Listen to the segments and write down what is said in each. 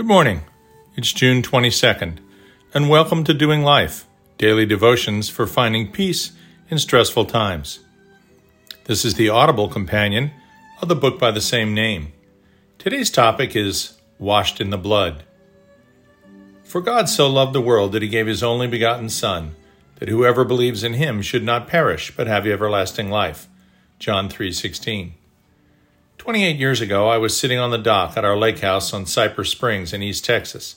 Good morning. It's June 22nd, and welcome to Doing Life, daily devotions for finding peace in stressful times. This is the audible companion of the book by the same name. Today's topic is Washed in the Blood. For God so loved the world that he gave his only begotten Son, that whoever believes in him should not perish but have everlasting life. John 3:16. 28 years ago, I was sitting on the dock at our lake house on Cypress Springs in East Texas.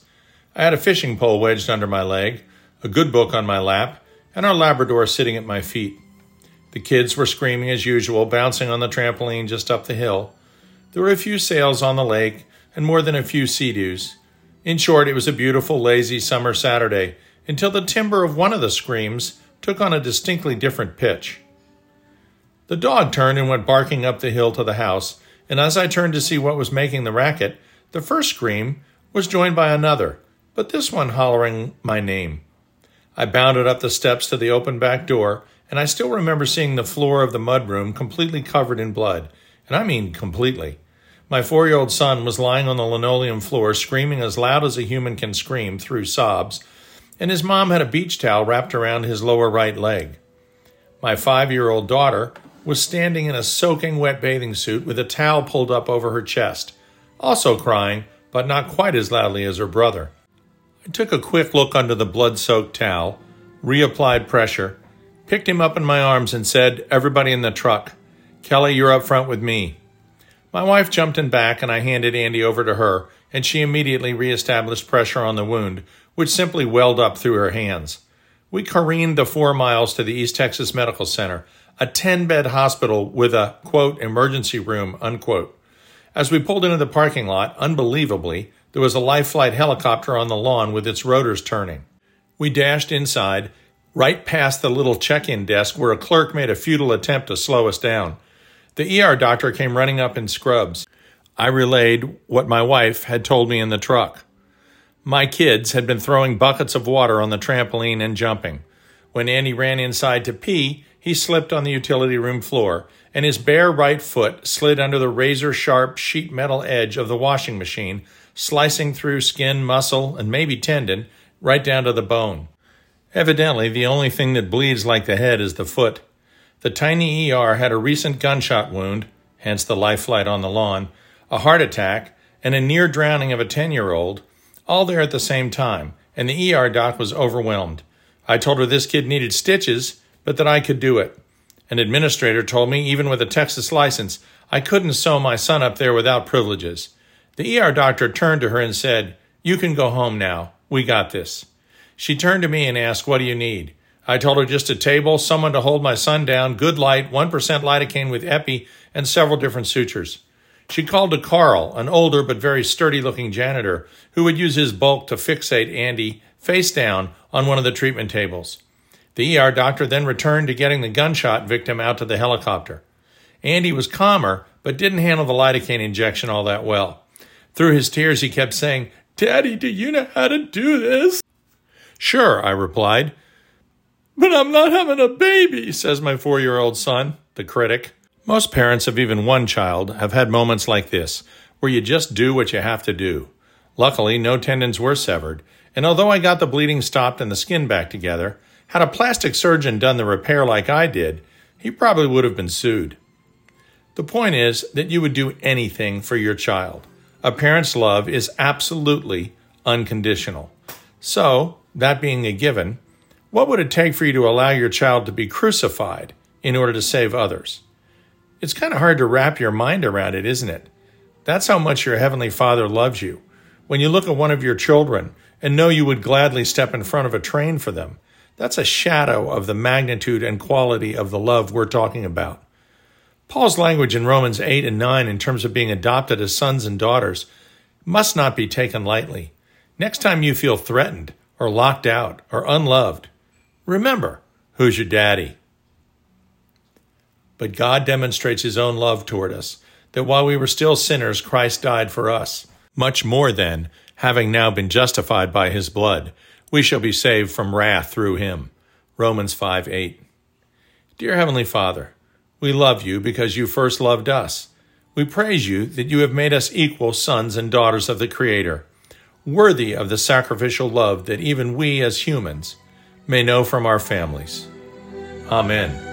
I had a fishing pole wedged under my leg, a good book on my lap, and our Labrador sitting at my feet. The kids were screaming as usual, bouncing on the trampoline just up the hill. There were a few sails on the lake and more than a few sea-doos. In short, it was a beautiful, lazy summer Saturday until the timbre of one of the screams took on a distinctly different pitch. The dog turned and went barking up the hill to the house, and as I turned to see what was making the racket, the first scream was joined by another, but this one hollering my name. I bounded up the steps to the open back door, and I still remember seeing the floor of the mudroom completely covered in blood, and I mean completely. My four year old son was lying on the linoleum floor, screaming as loud as a human can scream through sobs, and his mom had a beach towel wrapped around his lower right leg. My five year old daughter was standing in a soaking wet bathing suit with a towel pulled up over her chest, also crying, but not quite as loudly as her brother. I took a quick look under the blood soaked towel, reapplied pressure, picked him up in my arms, and said, Everybody in the truck. Kelly, you're up front with me. My wife jumped in back, and I handed Andy over to her, and she immediately reestablished pressure on the wound, which simply welled up through her hands. We careened the four miles to the East Texas Medical Center, a 10 bed hospital with a, quote, emergency room, unquote. As we pulled into the parking lot, unbelievably, there was a life flight helicopter on the lawn with its rotors turning. We dashed inside, right past the little check in desk where a clerk made a futile attempt to slow us down. The ER doctor came running up in scrubs. I relayed what my wife had told me in the truck. My kids had been throwing buckets of water on the trampoline and jumping. When Andy ran inside to pee, he slipped on the utility room floor, and his bare right foot slid under the razor sharp sheet metal edge of the washing machine, slicing through skin, muscle, and maybe tendon, right down to the bone. Evidently, the only thing that bleeds like the head is the foot. The tiny ER had a recent gunshot wound, hence the life flight on the lawn, a heart attack, and a near drowning of a 10 year old, all there at the same time, and the ER doc was overwhelmed. I told her this kid needed stitches, but that I could do it. An administrator told me, even with a Texas license, I couldn't sew my son up there without privileges. The ER doctor turned to her and said, You can go home now. We got this. She turned to me and asked, What do you need? I told her just a table, someone to hold my son down, good light, 1% lidocaine with epi, and several different sutures. She called to Carl, an older but very sturdy looking janitor, who would use his bulk to fixate Andy face down on one of the treatment tables. The ER doctor then returned to getting the gunshot victim out to the helicopter. Andy was calmer, but didn't handle the lidocaine injection all that well. Through his tears, he kept saying, Daddy, do you know how to do this? Sure, I replied. But I'm not having a baby, says my four year old son, the critic. Most parents of even one child have had moments like this, where you just do what you have to do. Luckily, no tendons were severed, and although I got the bleeding stopped and the skin back together, had a plastic surgeon done the repair like I did, he probably would have been sued. The point is that you would do anything for your child. A parent's love is absolutely unconditional. So, that being a given, what would it take for you to allow your child to be crucified in order to save others? It's kind of hard to wrap your mind around it, isn't it? That's how much your Heavenly Father loves you. When you look at one of your children and know you would gladly step in front of a train for them, that's a shadow of the magnitude and quality of the love we're talking about. Paul's language in Romans 8 and 9 in terms of being adopted as sons and daughters must not be taken lightly. Next time you feel threatened or locked out or unloved, remember who's your daddy. But God demonstrates his own love toward us, that while we were still sinners, Christ died for us. Much more then, having now been justified by his blood, we shall be saved from wrath through him. Romans 5 8. Dear Heavenly Father, we love you because you first loved us. We praise you that you have made us equal sons and daughters of the Creator. worthy of the sacrificial love that even we as humans may know from our families. Amen.